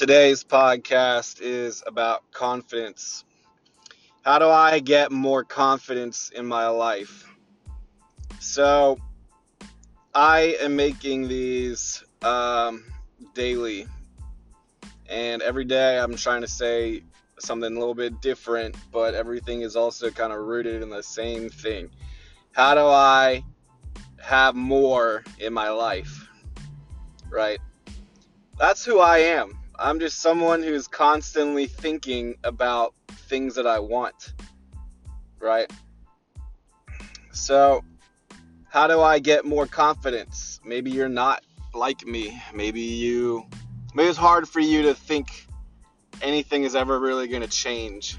Today's podcast is about confidence. How do I get more confidence in my life? So, I am making these um, daily, and every day I'm trying to say something a little bit different, but everything is also kind of rooted in the same thing. How do I have more in my life? Right? That's who I am. I'm just someone who's constantly thinking about things that I want. Right? So, how do I get more confidence? Maybe you're not like me. Maybe you maybe it's hard for you to think anything is ever really going to change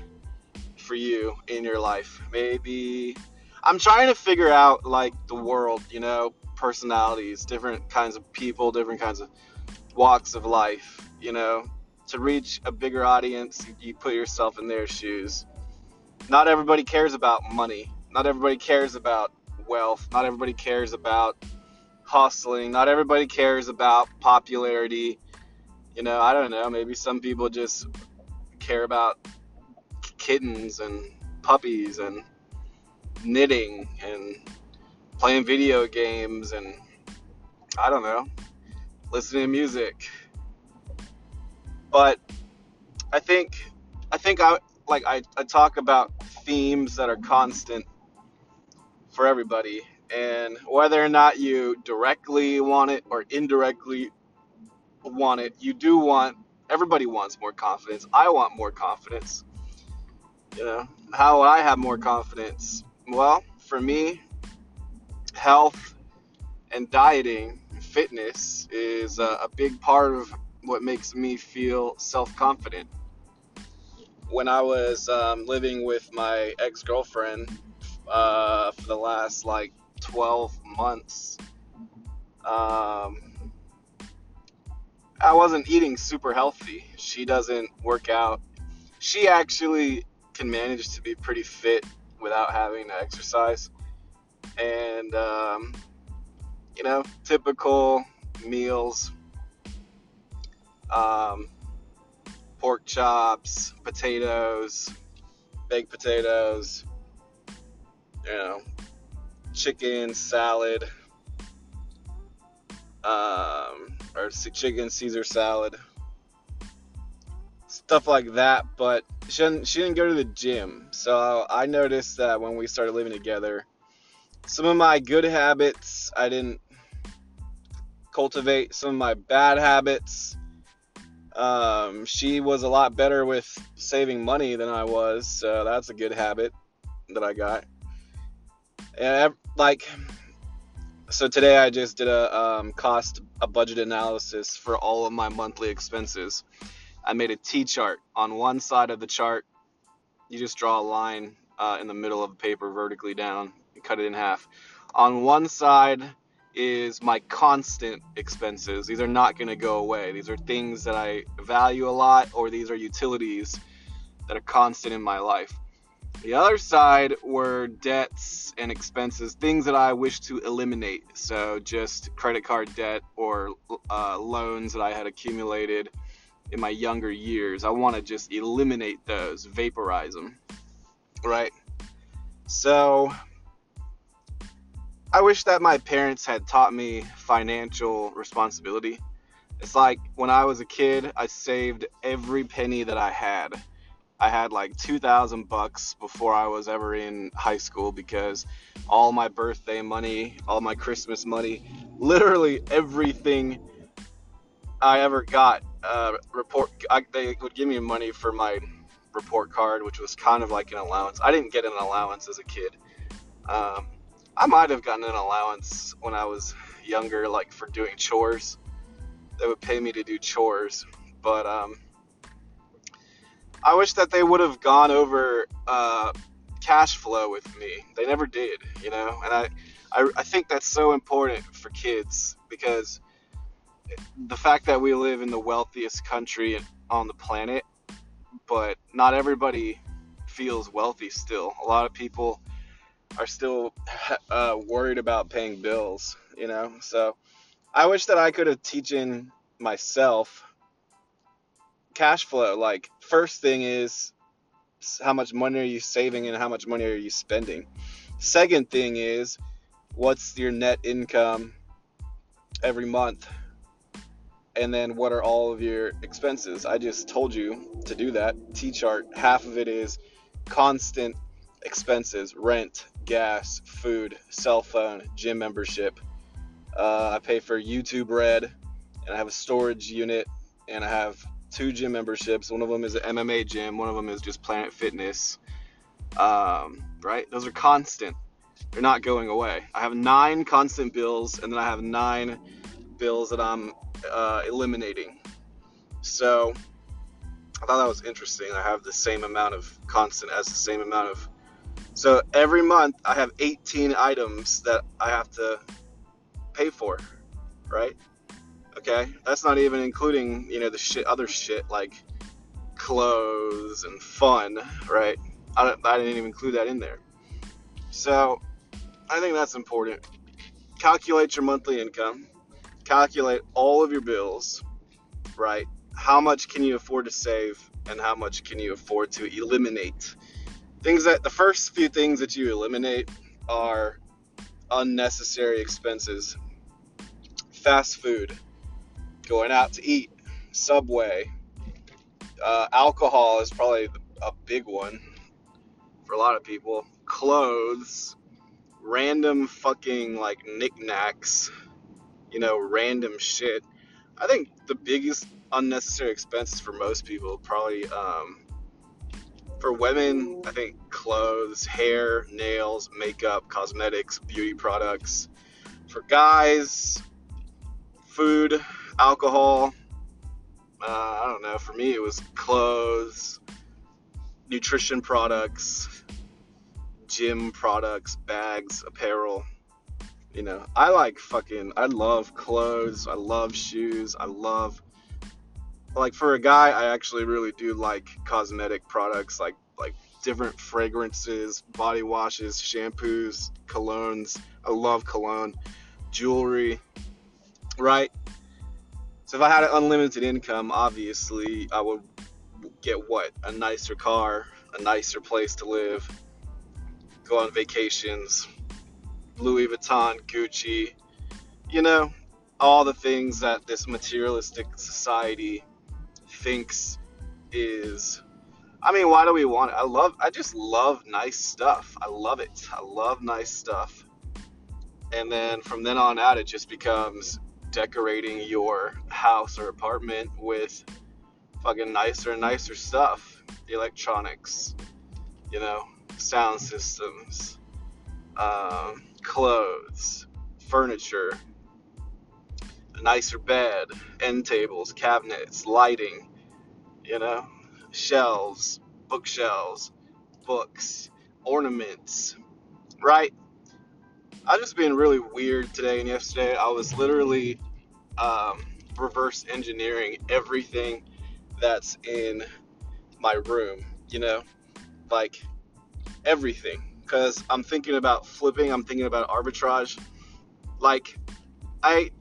for you in your life. Maybe I'm trying to figure out like the world, you know, personalities, different kinds of people, different kinds of walks of life you know, to reach a bigger audience, you put yourself in their shoes. Not everybody cares about money. Not everybody cares about wealth. Not everybody cares about hustling. Not everybody cares about popularity. You know, I don't know. Maybe some people just care about kittens and puppies and knitting and playing video games and I don't know, listening to music but I think I think I like I, I talk about themes that are constant for everybody. And whether or not you directly want it or indirectly want it you do want everybody wants more confidence. I want more confidence. You know how would i have more confidence well for me health and dieting fitness is a, a big part of what makes me feel self confident. When I was um, living with my ex girlfriend uh, for the last like 12 months, um, I wasn't eating super healthy. She doesn't work out. She actually can manage to be pretty fit without having to exercise. And, um, you know, typical meals um, pork chops, potatoes, baked potatoes, you know, chicken salad, um, or chicken Caesar salad, stuff like that. But she didn't, she didn't go to the gym, so I noticed that when we started living together, some of my good habits I didn't cultivate. Some of my bad habits um, she was a lot better with saving money than I was, so that's a good habit that I got. And like, so today I just did a um, cost a budget analysis for all of my monthly expenses. I made a T chart. On one side of the chart, you just draw a line uh, in the middle of the paper vertically down, and cut it in half. On one side is my constant expenses. These are not going to go away. These are things that I value a lot, or these are utilities that are constant in my life. The other side were debts and expenses, things that I wish to eliminate. So, just credit card debt or uh, loans that I had accumulated in my younger years. I want to just eliminate those, vaporize them. Right? So, I wish that my parents had taught me financial responsibility. It's like when I was a kid, I saved every penny that I had. I had like 2000 bucks before I was ever in high school because all my birthday money, all my Christmas money, literally everything I ever got uh, report I, they would give me money for my report card, which was kind of like an allowance. I didn't get an allowance as a kid. Um, I might have gotten an allowance when I was younger, like for doing chores. They would pay me to do chores, but um, I wish that they would have gone over uh, cash flow with me. They never did, you know, and I, I, I think that's so important for kids because the fact that we live in the wealthiest country on the planet, but not everybody feels wealthy still. A lot of people are still uh, worried about paying bills, you know. So I wish that I could have teaching myself cash flow. Like, first thing is how much money are you saving and how much money are you spending? Second thing is what's your net income every month? And then what are all of your expenses? I just told you to do that. T chart, half of it is constant expenses rent, gas, food, cell phone, gym membership. Uh, I pay for YouTube Red, and I have a storage unit, and I have two gym memberships. One of them is an MMA gym, one of them is just Planet Fitness. Um, right? Those are constant. They're not going away. I have nine constant bills, and then I have nine bills that I'm uh, eliminating. So I thought that was interesting. I have the same amount of constant as the same amount of. So every month I have 18 items that I have to pay for, right? Okay, that's not even including you know the shit, other shit like clothes and fun, right? I, I didn't even include that in there. So I think that's important. Calculate your monthly income. Calculate all of your bills, right? How much can you afford to save and how much can you afford to eliminate? Things that the first few things that you eliminate are unnecessary expenses. Fast food, going out to eat, Subway, uh, alcohol is probably a big one for a lot of people. Clothes, random fucking like knickknacks, you know, random shit. I think the biggest unnecessary expenses for most people probably um, for women. I think clothes, hair, nails, makeup, cosmetics, beauty products. For guys, food, alcohol. Uh, I don't know. For me, it was clothes, nutrition products, gym products, bags, apparel. You know, I like fucking, I love clothes, I love shoes, I love, like for a guy, I actually really do like cosmetic products, like like different fragrances, body washes, shampoos, colognes. I love cologne, jewelry, right? So if I had an unlimited income, obviously I would get what? A nicer car, a nicer place to live, go on vacations, Louis Vuitton, Gucci, you know, all the things that this materialistic society thinks is I mean, why do we want it? I love I just love nice stuff. I love it. I love nice stuff. And then from then on out it just becomes decorating your house or apartment with fucking nicer and nicer stuff. Electronics, you know, sound systems, um, clothes, furniture, a nicer bed, end tables, cabinets, lighting, you know, shelves, bookshelves, books, ornaments, right? I just been really weird today and yesterday. I was literally um, reverse engineering everything that's in my room, you know, like everything because I'm thinking about flipping. I'm thinking about arbitrage. Like, I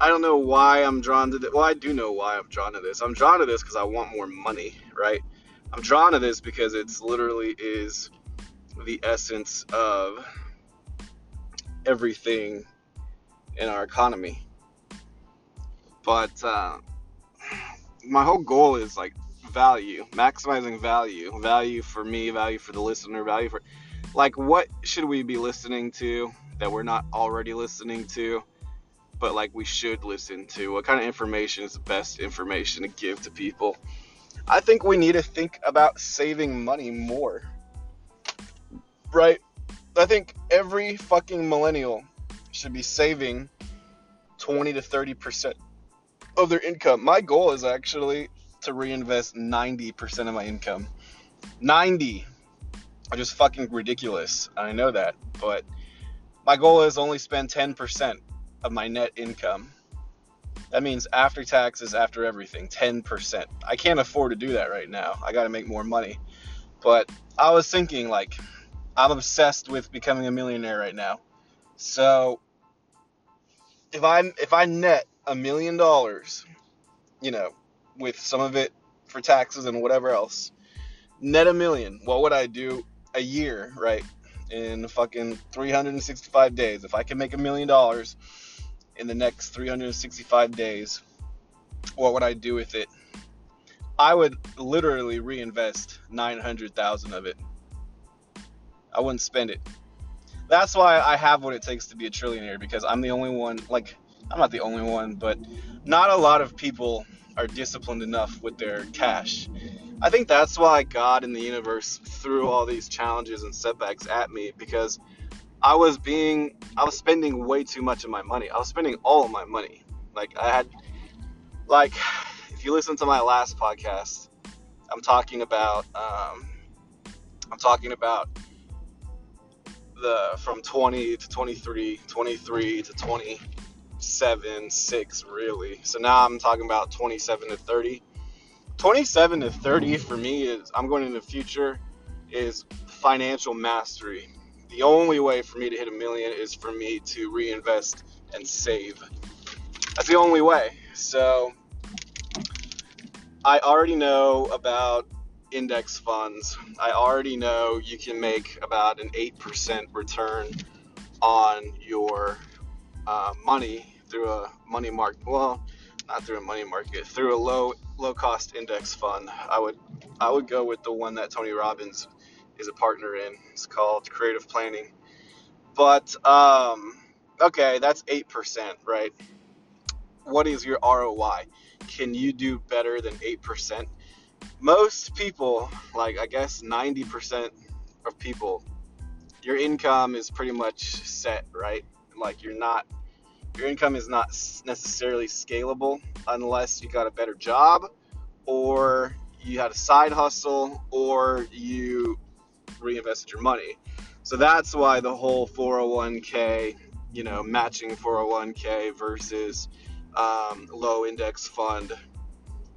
I don't know why I'm drawn to this. Well, I do know why I'm drawn to this. I'm drawn to this because I want more money, right? I'm drawn to this because it's literally is the essence of everything in our economy. But uh, my whole goal is like value, maximizing value, value for me, value for the listener, value for like what should we be listening to that we're not already listening to, but like we should listen to? What kind of information is the best information to give to people? I think we need to think about saving money more. Right? I think every fucking millennial should be saving 20 to 30% of their income. My goal is actually to reinvest 90% of my income. 90 are just fucking ridiculous. I know that, but my goal is only spend 10% of my net income. That means after taxes, after everything, 10%. I can't afford to do that right now. I got to make more money. But I was thinking like I'm obsessed with becoming a millionaire right now. So if I if I net a million dollars, you know, with some of it for taxes and whatever else. Net a million. What would I do a year, right? In fucking 365 days. If I can make a million dollars in the next 365 days, what would I do with it? I would literally reinvest 900,000 of it. I wouldn't spend it. That's why I have what it takes to be a trillionaire because I'm the only one like I'm not the only one, but not a lot of people are disciplined enough with their cash. I think that's why God and the universe threw all these challenges and setbacks at me because I was being I was spending way too much of my money. I was spending all of my money. Like I had like if you listen to my last podcast, I'm talking about um, I'm talking about the from 20 to 23, 23 to 27, 6 really. So now I'm talking about 27 to 30. 27 to 30 for me is I'm going in the future is financial mastery. The only way for me to hit a million is for me to reinvest and save. That's the only way. So I already know about index funds. I already know you can make about an 8% return on your uh, money through a money market. Well, not through a money market, through a low low cost index fund. I would I would go with the one that Tony Robbins is a partner in. It's called Creative Planning. But um, okay, that's eight percent, right? What is your ROI? Can you do better than eight percent? most people, like I guess 90% of people, your income is pretty much set, right? Like you're not, your income is not necessarily scalable unless you got a better job or you had a side hustle or you reinvested your money. So that's why the whole 401k, you know, matching 401k versus um, low index fund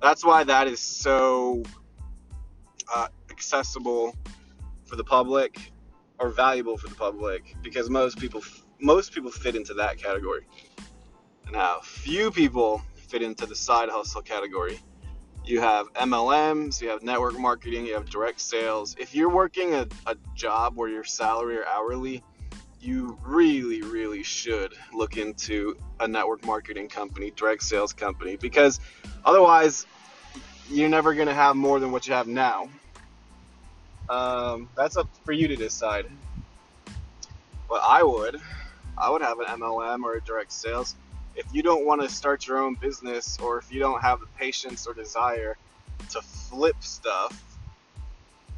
that's why that is so uh, accessible for the public or valuable for the public because most people most people fit into that category. Now, few people fit into the side hustle category. You have MLMs, you have network marketing, you have direct sales. If you're working a, a job where your salary or hourly, you really, really should look into a network marketing company, direct sales company, because otherwise you're never going to have more than what you have now. Um, that's up for you to decide. But I would, I would have an MLM or a direct sales. If you don't want to start your own business, or if you don't have the patience or desire to flip stuff,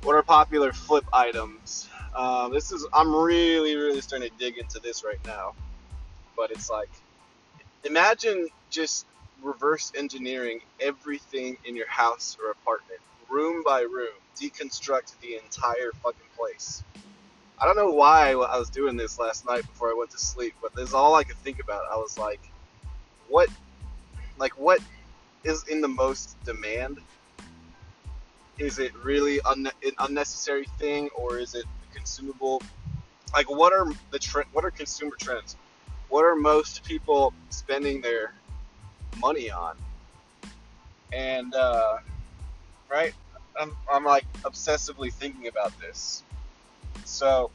what are popular flip items? Um, this is I'm really, really starting to dig into this right now. But it's like, imagine just reverse engineering everything in your house or apartment, room by room, deconstruct the entire fucking place. I don't know why I was doing this last night before I went to sleep, but this is all I could think about. I was like, what, like, what is in the most demand? Is it really an unnecessary thing, or is it consumable? Like, what are the tre- what are consumer trends? What are most people spending their money on. And, uh, right? I'm, I'm like obsessively thinking about this. So,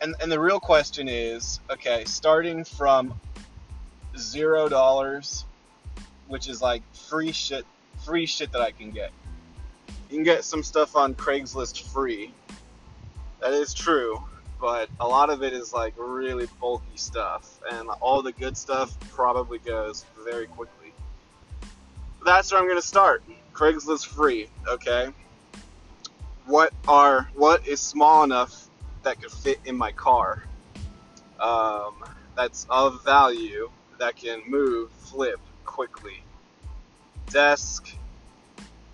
and, and the real question is okay, starting from zero dollars, which is like free shit, free shit that I can get. You can get some stuff on Craigslist free. That is true but a lot of it is like really bulky stuff, and all the good stuff probably goes very quickly. That's where I'm gonna start. Craigslist free, okay? What are what is small enough that could fit in my car? Um, that's of value that can move, flip quickly. Desk,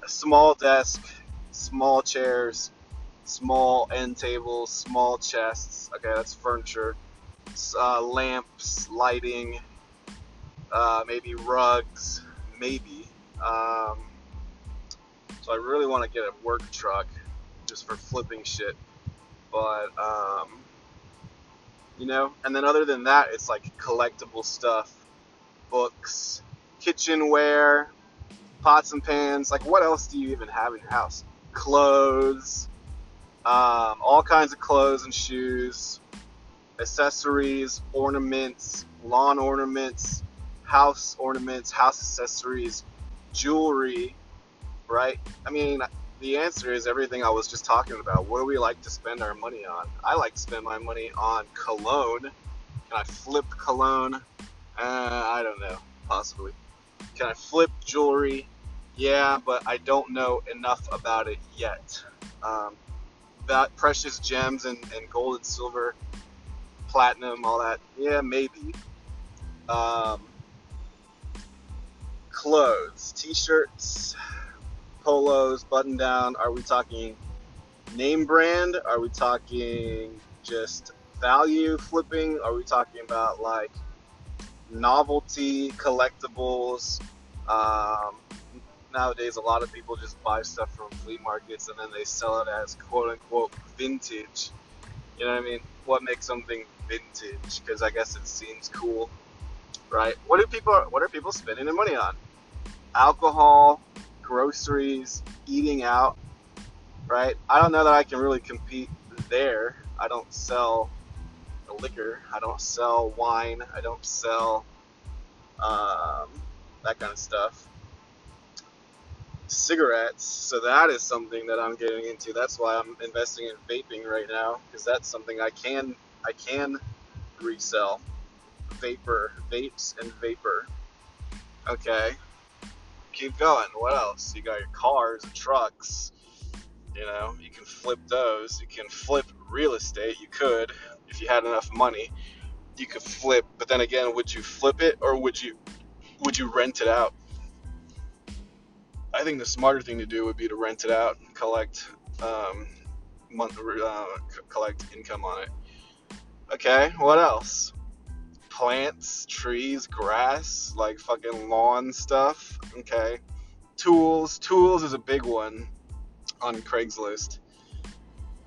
a small desk, small chairs, small end tables, small chests. Okay, that's furniture. Uh, lamps, lighting, uh, maybe rugs, maybe. Um, so I really want to get a work truck just for flipping shit. But, um, you know, and then other than that, it's like collectible stuff, books, kitchenware, pots and pans. Like, what else do you even have in your house? Clothes, um, all kinds of clothes and shoes, accessories, ornaments, lawn ornaments, house ornaments, house accessories, jewelry, right? I mean, the answer is everything I was just talking about. What do we like to spend our money on? I like to spend my money on cologne. Can I flip cologne? Uh, I don't know. Possibly. Can I flip jewelry? Yeah, but I don't know enough about it yet. Um, that precious gems and, and gold and silver, platinum, all that. Yeah, maybe. Um, clothes, t-shirts, polos, button down. Are we talking name brand? Are we talking just value flipping? Are we talking about like novelty collectibles? Um, nowadays, a lot of people just buy stuff from flea markets and then they sell it as quote unquote vintage. You know what I mean? What makes something vintage? Because I guess it seems cool, right? What do people? What are people spending their money on? alcohol, groceries, eating out, right? I don't know that I can really compete there. I don't sell liquor. I don't sell wine. I don't sell um, that kind of stuff. Cigarettes. So that is something that I'm getting into. That's why I'm investing in vaping right now because that's something I can I can resell. Vapor, vapes, and vapor. Okay keep going. What else? You got your cars and trucks. You know, you can flip those. You can flip real estate. You could, if you had enough money. You could flip, but then again, would you flip it or would you would you rent it out? I think the smarter thing to do would be to rent it out and collect um, month, uh, collect income on it. Okay, what else? plants, trees, grass, like fucking lawn stuff. Okay. Tools. Tools is a big one on Craigslist.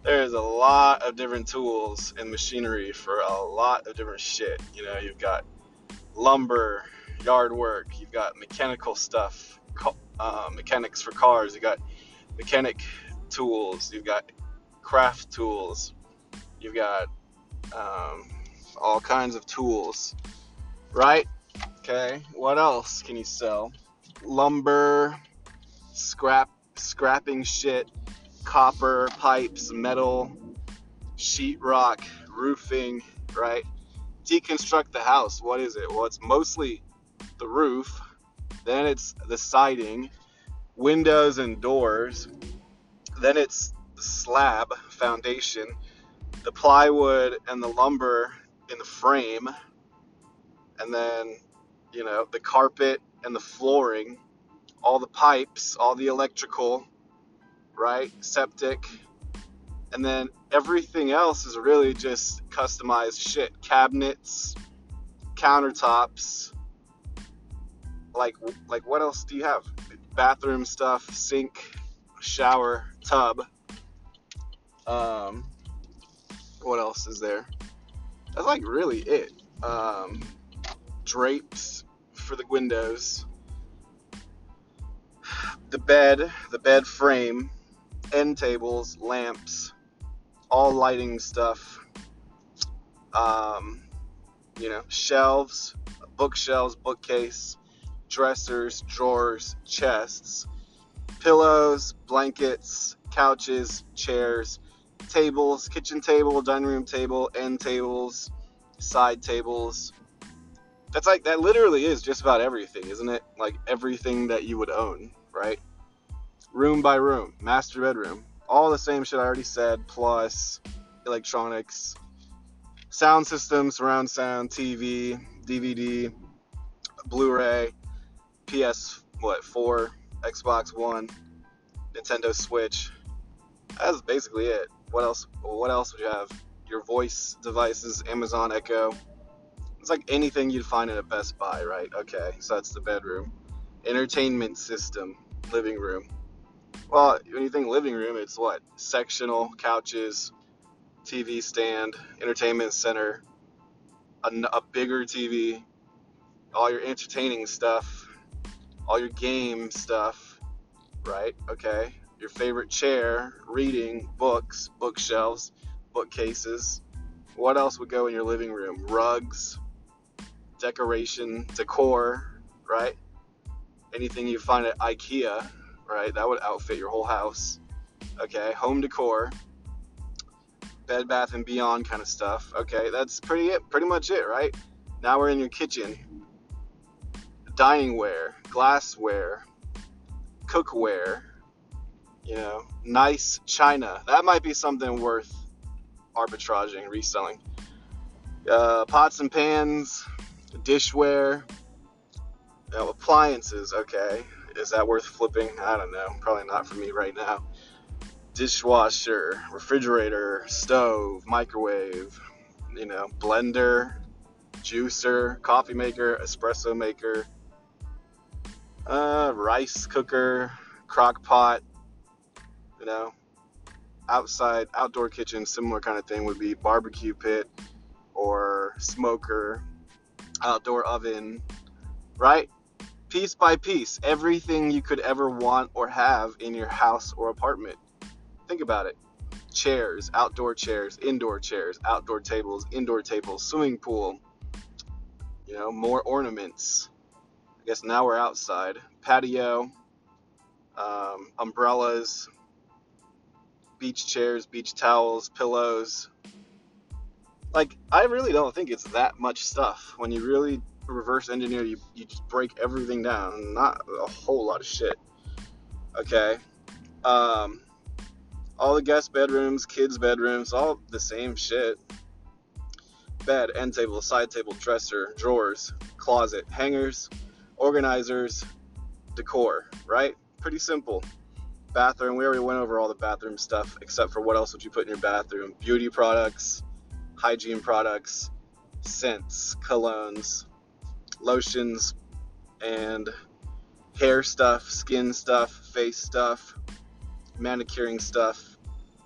There's a lot of different tools and machinery for a lot of different shit. You know, you've got lumber, yard work, you've got mechanical stuff, uh, mechanics for cars, you got mechanic tools, you've got craft tools, you've got um, all kinds of tools, right? Okay, what else can you sell? Lumber, scrap, scrapping shit, copper, pipes, metal, sheetrock, roofing, right? Deconstruct the house. What is it? Well, it's mostly the roof, then it's the siding, windows and doors, then it's the slab foundation, the plywood and the lumber in the frame, and then you know the carpet and the flooring, all the pipes, all the electrical, right? Septic, and then everything else is really just customized shit. Cabinets, countertops. Like like what else do you have? Bathroom stuff, sink, shower, tub. Um, what else is there? that's like really it. Um, drapes for the windows, the bed, the bed frame, end tables, lamps, all lighting stuff. Um, you know, shelves, bookshelves, bookcase, dressers, drawers, chests, pillows, blankets, couches, chairs, tables, kitchen table, dining room table, end tables, side tables. That's like that literally is just about everything, isn't it? Like everything that you would own, right? Room by room, master bedroom, all the same shit I already said, plus electronics, sound system, surround sound, TV, DVD, Blu-ray, PS what, 4, Xbox 1, Nintendo Switch. That's basically it. What else? What else would you have? Your voice devices, Amazon Echo. It's like anything you'd find in a Best Buy, right? Okay, so that's the bedroom. Entertainment system, living room. Well, when you think living room, it's what? Sectional couches, TV stand, entertainment center, a, a bigger TV, all your entertaining stuff, all your game stuff, right? Okay. Your favorite chair, reading, books, bookshelves, bookcases. What else would go in your living room? Rugs, decoration, decor, right? Anything you find at IKEA, right? That would outfit your whole house. Okay, home decor, Bed Bath and Beyond kind of stuff. Okay, that's pretty it, pretty much it, right? Now we're in your kitchen. Diningware, glassware, cookware, you know, nice china. That might be something worth arbitraging, reselling. Uh, pots and pans, dishware, you know, appliances. Okay, is that worth flipping? I don't know. Probably not for me right now. Dishwasher, refrigerator, stove, microwave, you know, blender, juicer, coffee maker, espresso maker, uh, rice cooker, crock pot, you know, outside, outdoor kitchen, similar kind of thing would be barbecue pit or smoker, outdoor oven, right? Piece by piece, everything you could ever want or have in your house or apartment. Think about it chairs, outdoor chairs, indoor chairs, outdoor tables, indoor tables, swimming pool, you know, more ornaments. I guess now we're outside. Patio, um, umbrellas, beach chairs, beach towels, pillows. Like, I really don't think it's that much stuff. When you really reverse engineer, you, you just break everything down. Not a whole lot of shit. Okay. Um, all the guest bedrooms, kids' bedrooms, all the same shit. Bed, end table, side table, dresser, drawers, closet, hangers, organizers, decor, right? Pretty simple bathroom. We already went over all the bathroom stuff, except for what else would you put in your bathroom? Beauty products, hygiene products, scents, colognes, lotions, and hair stuff, skin stuff, face stuff, manicuring stuff.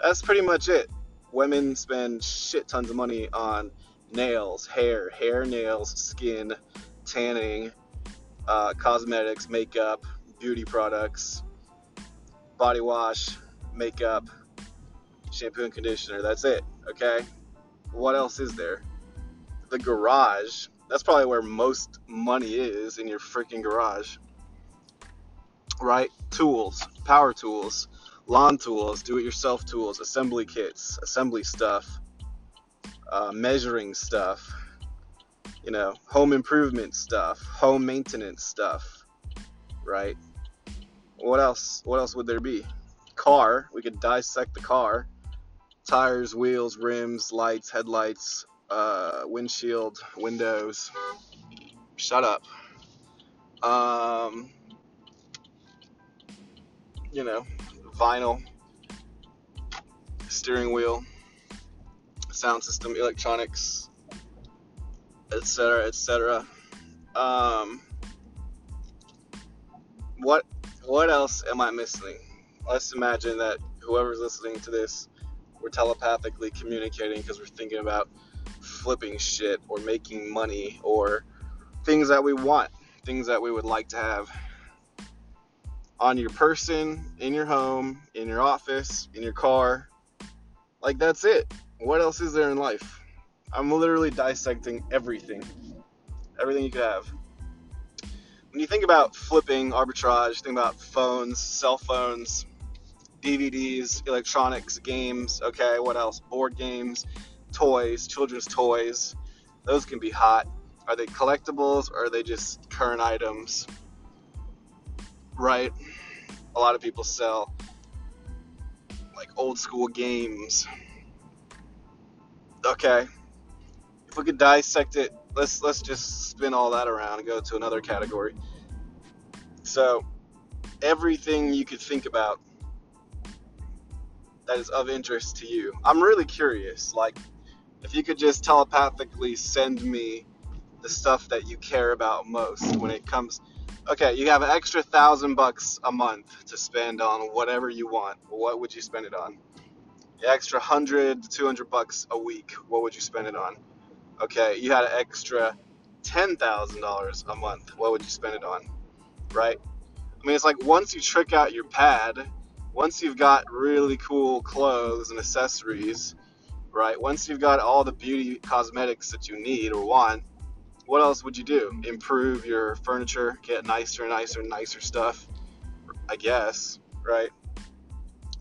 That's pretty much it. Women spend shit tons of money on nails, hair, hair, nails, skin, tanning, uh, cosmetics, makeup, beauty products, body wash, makeup, shampoo and conditioner. That's it. Okay. What else is there? The garage. That's probably where most money is in your freaking garage. Right? Tools, power tools, lawn tools, do it yourself tools, assembly kits, assembly stuff, uh, measuring stuff, you know, home improvement stuff, home maintenance stuff, right? what else? What else would there be? Car. We could dissect the car. Tires, wheels, rims, lights, headlights, uh, windshield, windows. Shut up. Um, you know, vinyl, steering wheel, sound system, electronics, etc., etc. Um, what what else am I missing? Let's imagine that whoever's listening to this, we're telepathically communicating because we're thinking about flipping shit or making money or things that we want, things that we would like to have on your person, in your home, in your office, in your car. Like, that's it. What else is there in life? I'm literally dissecting everything. Everything you could have when you think about flipping arbitrage, think about phones, cell phones, DVDs, electronics, games. Okay, what else? Board games, toys, children's toys. Those can be hot. Are they collectibles or are they just current items? Right? A lot of people sell like old school games. Okay. If we could dissect it let's let's just spin all that around and go to another category. So, everything you could think about that is of interest to you. I'm really curious. Like, if you could just telepathically send me the stuff that you care about most when it comes. Okay, you have an extra thousand bucks a month to spend on whatever you want. What would you spend it on? The extra hundred to two hundred bucks a week. What would you spend it on? okay, you had an extra $10,000 a month, what would you spend it on? right? I mean, it's like once you trick out your pad, once you've got really cool clothes and accessories, right? Once you've got all the beauty cosmetics that you need or want, what else would you do? Improve your furniture, get nicer and nicer and nicer stuff, I guess, right?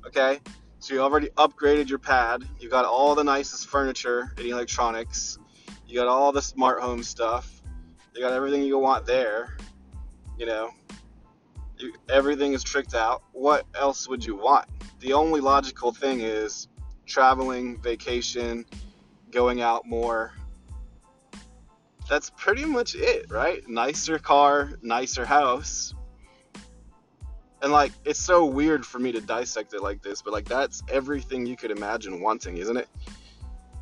Okay, so you already upgraded your pad. You got all the nicest furniture and electronics. You got all the smart home stuff. You got everything you want there. You know, you, everything is tricked out. What else would you want? The only logical thing is traveling, vacation, going out more. That's pretty much it, right? Nicer car, nicer house, and like it's so weird for me to dissect it like this, but like that's everything you could imagine wanting, isn't it?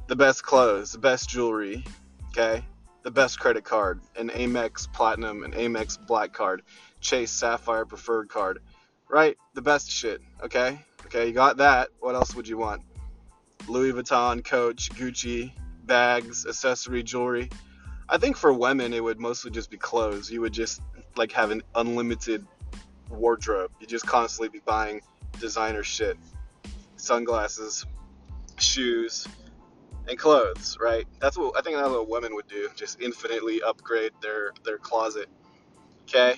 The best clothes, the best jewelry, okay? The best credit card, an Amex Platinum, an Amex Black card, Chase Sapphire Preferred card, right? The best shit, okay? Okay, you got that. What else would you want? Louis Vuitton, Coach, Gucci, bags, accessory, jewelry. I think for women it would mostly just be clothes. You would just like have an unlimited wardrobe. You just constantly be buying designer shit, sunglasses, shoes, and clothes, right? That's what I think that's what women would do. Just infinitely upgrade their their closet. Okay.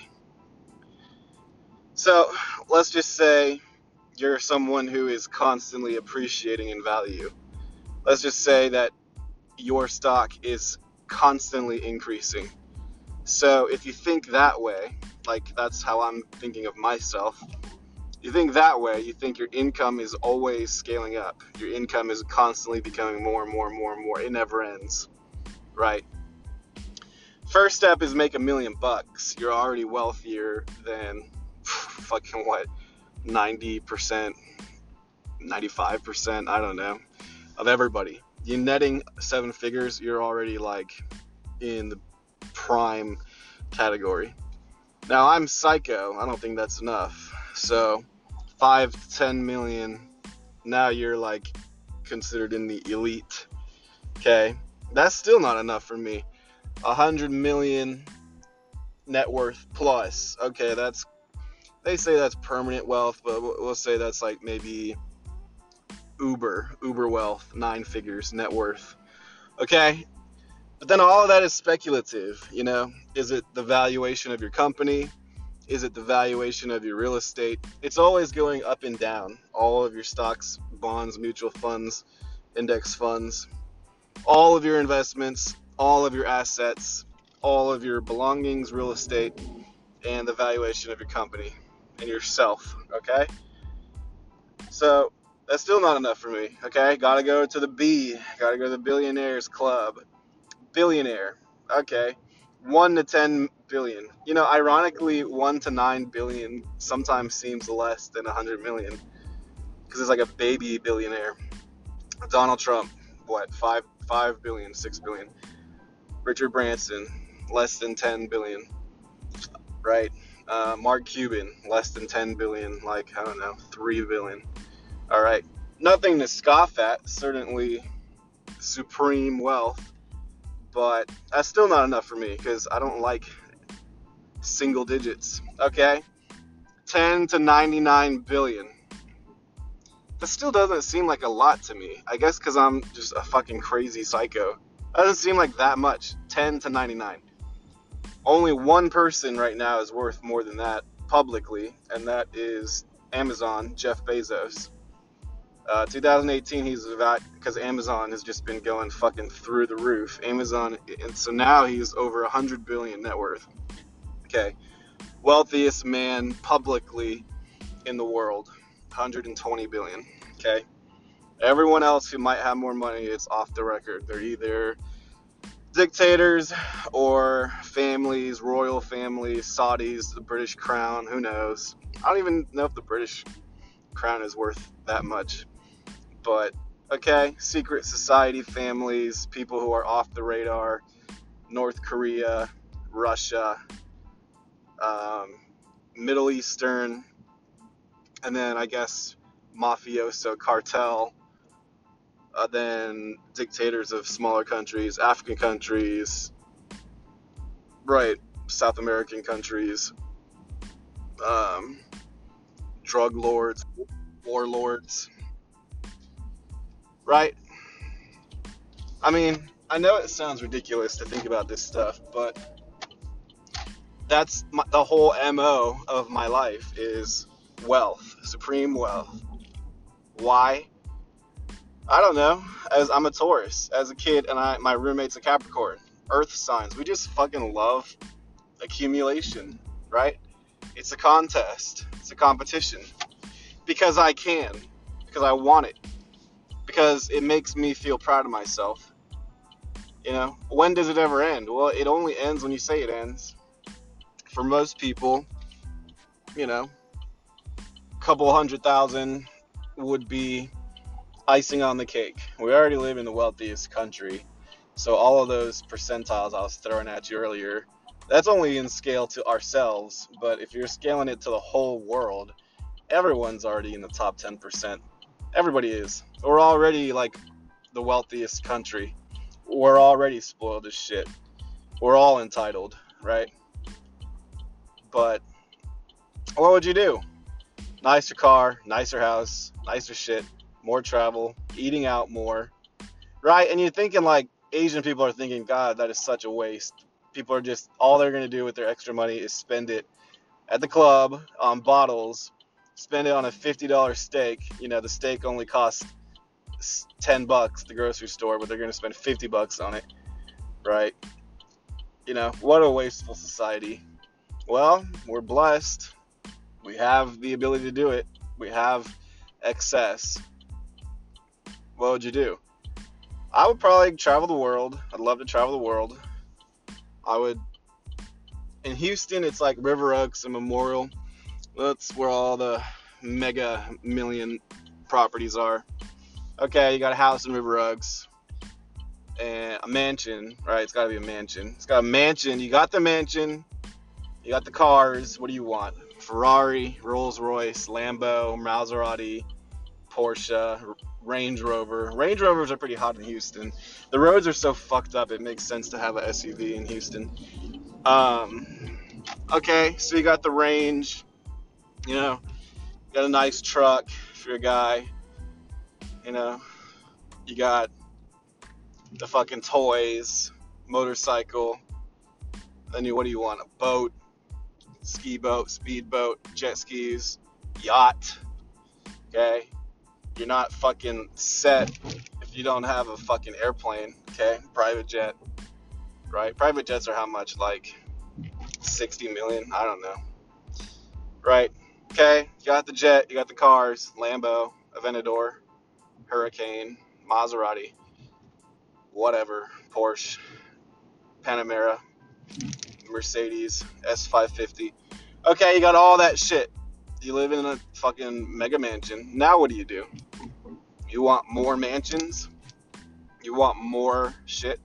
So let's just say you're someone who is constantly appreciating in value. Let's just say that your stock is constantly increasing. So if you think that way, like that's how I'm thinking of myself. You think that way, you think your income is always scaling up. Your income is constantly becoming more and more and more and more. It never ends. Right? First step is make a million bucks. You're already wealthier than fucking what? 90%, 95%, I don't know, of everybody. You're netting seven figures, you're already like in the prime category. Now I'm psycho. I don't think that's enough. So five to ten million. Now you're like considered in the elite. Okay, that's still not enough for me. A hundred million net worth plus. Okay, that's they say that's permanent wealth, but we'll say that's like maybe Uber, Uber wealth, nine figures net worth. Okay, but then all of that is speculative, you know? Is it the valuation of your company? Is it the valuation of your real estate? It's always going up and down. All of your stocks, bonds, mutual funds, index funds, all of your investments, all of your assets, all of your belongings, real estate, and the valuation of your company and yourself, okay? So that's still not enough for me, okay? Gotta go to the B, gotta go to the Billionaires Club billionaire. Okay. 1 to 10 billion. You know, ironically, 1 to 9 billion sometimes seems less than 100 million because it's like a baby billionaire. Donald Trump, what, 5 5 billion, 6 billion. Richard Branson, less than 10 billion. Right? Uh, Mark Cuban, less than 10 billion, like, I don't know, 3 billion. All right. Nothing to scoff at, certainly supreme wealth but that's still not enough for me because I don't like single digits. Okay? 10 to 99 billion. That still doesn't seem like a lot to me. I guess because I'm just a fucking crazy psycho. That doesn't seem like that much. 10 to 99. Only one person right now is worth more than that publicly, and that is Amazon, Jeff Bezos. Uh, 2018, he's about because Amazon has just been going fucking through the roof. Amazon, and so now he's over 100 billion net worth. Okay, wealthiest man publicly in the world, 120 billion. Okay, everyone else who might have more money, it's off the record. They're either dictators or families, royal families, Saudis, the British crown. Who knows? I don't even know if the British crown is worth that much but okay, secret society families, people who are off the radar, North Korea, Russia, um, Middle Eastern, and then I guess mafioso cartel, uh, then dictators of smaller countries, African countries, right, South American countries, um, drug lords, warlords, right? I mean, I know it sounds ridiculous to think about this stuff, but that's my, the whole mo of my life is wealth, supreme wealth. Why? I don't know. As I'm a Taurus, as a kid, and I my roommate's a Capricorn. Earth signs. We just fucking love accumulation, right? It's a contest. It's a competition. Because I can. Because I want it. Because it makes me feel proud of myself. You know, when does it ever end? Well, it only ends when you say it ends. For most people, you know, a couple hundred thousand would be icing on the cake. We already live in the wealthiest country. So all of those percentiles I was throwing at you earlier, that's only in scale to ourselves, but if you're scaling it to the whole world, everyone's already in the top 10%. Everybody is. We're already like the wealthiest country. We're already spoiled as shit. We're all entitled, right? But what would you do? Nicer car, nicer house, nicer shit, more travel, eating out more, right? And you're thinking like Asian people are thinking, God, that is such a waste. People are just all they're gonna do with their extra money is spend it at the club on bottles, spend it on a fifty dollar steak. You know, the steak only costs ten bucks at the grocery store, but they're gonna spend fifty bucks on it, right? You know, what a wasteful society. Well, we're blessed. We have the ability to do it. We have excess what would you do? I would probably travel the world. I'd love to travel the world. I would. In Houston, it's like River Oaks and Memorial. That's where all the mega million properties are. Okay, you got a house in River Oaks and a mansion, right? It's got to be a mansion. It's got a mansion. You got the mansion. You got the cars. What do you want? Ferrari, Rolls Royce, Lambo, Maserati, Porsche, Range Rover. Range Rovers are pretty hot in Houston. The roads are so fucked up, it makes sense to have an SUV in Houston. Um, okay, so you got the range, you know, got a nice truck for your guy, you know, you got the fucking toys, motorcycle, then you, what do you want? A boat, ski boat, speed boat, jet skis, yacht, okay, you're not fucking set if you don't have a fucking airplane, okay? Private jet, right? Private jets are how much? Like 60 million? I don't know. Right? Okay, you got the jet, you got the cars, Lambo, Aventador, Huracan, Maserati, whatever, Porsche, Panamera, Mercedes, S550. Okay, you got all that shit. You live in a fucking mega mansion. Now what do you do? You want more mansions? You want more shit?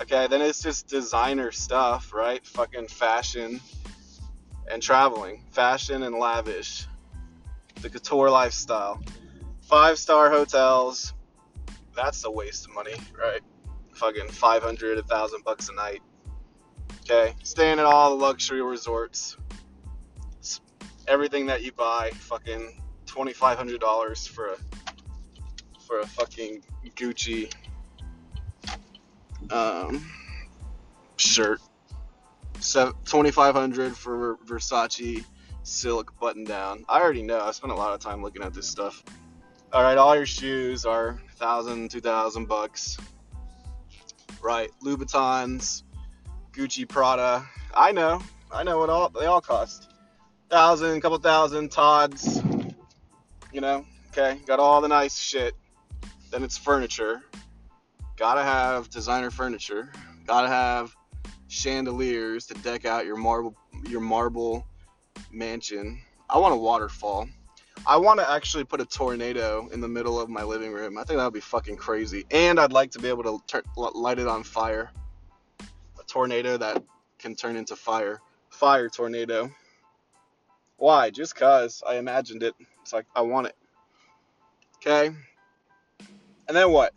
Okay, then it's just designer stuff, right? Fucking fashion and traveling. Fashion and lavish. The couture lifestyle. Five star hotels. That's a waste of money, right? Fucking 500, 1,000 bucks a night. Okay, staying at all the luxury resorts everything that you buy, fucking twenty five hundred dollars for a for a fucking Gucci um, shirt. So twenty five hundred for Versace silk button down. I already know. I spent a lot of time looking at this stuff. All right, all your shoes are thousand, two thousand bucks. Right, Louboutins, Gucci, Prada. I know. I know what all they all cost thousand, couple thousand Tod's. You know, okay, got all the nice shit. Then it's furniture. Gotta have designer furniture. Gotta have chandeliers to deck out your marble your marble mansion. I want a waterfall. I want to actually put a tornado in the middle of my living room. I think that would be fucking crazy. And I'd like to be able to light it on fire. A tornado that can turn into fire. Fire tornado. Why? Just cause I imagined it. It's like I want it. Okay. And then what?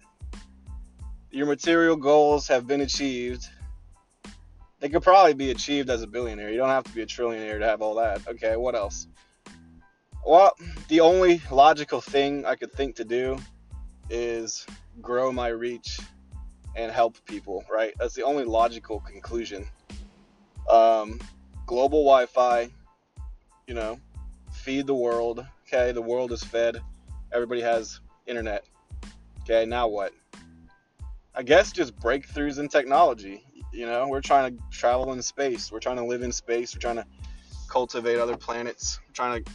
Your material goals have been achieved. They could probably be achieved as a billionaire. You don't have to be a trillionaire to have all that. Okay, what else? Well, the only logical thing I could think to do is grow my reach and help people, right? That's the only logical conclusion. Um, global Wi Fi, you know, feed the world. Okay, the world is fed. Everybody has internet. Okay, now what? I guess just breakthroughs in technology. You know, we're trying to travel in space. We're trying to live in space. We're trying to cultivate other planets. We're trying to,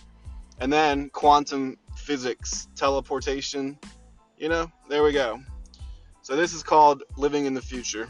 and then quantum physics, teleportation. You know, there we go. So this is called living in the future.